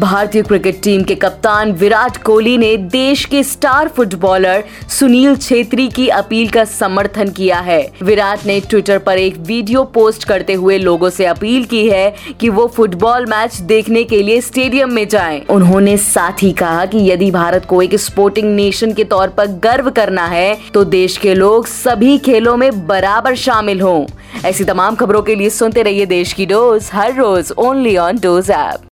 भारतीय cricket team के कप्तान विराट कोहली ने देश के स्टार फुटबॉलर सुनील छेत्री की अपील का समर्थन किया है। विराट ने ट्विटर पर एक वीडियो पोस्ट करते हुए लोगों से अपील की है कि वो फुटबॉल मैच देखने के लिए स्टेडियम में जाएँ। उन्होंने साथ ही कहा कि यदि भारत को एक स्पोर्टिंग नेशन के तौर पर गर्व करना है तो देश के लोग सभी खेलों में बराबर शामिल हों। ऐसी तमाम खबरों के लिए सुनते रहिए देश की डोज, हर रोज ओनली ऑन डोज ऐप।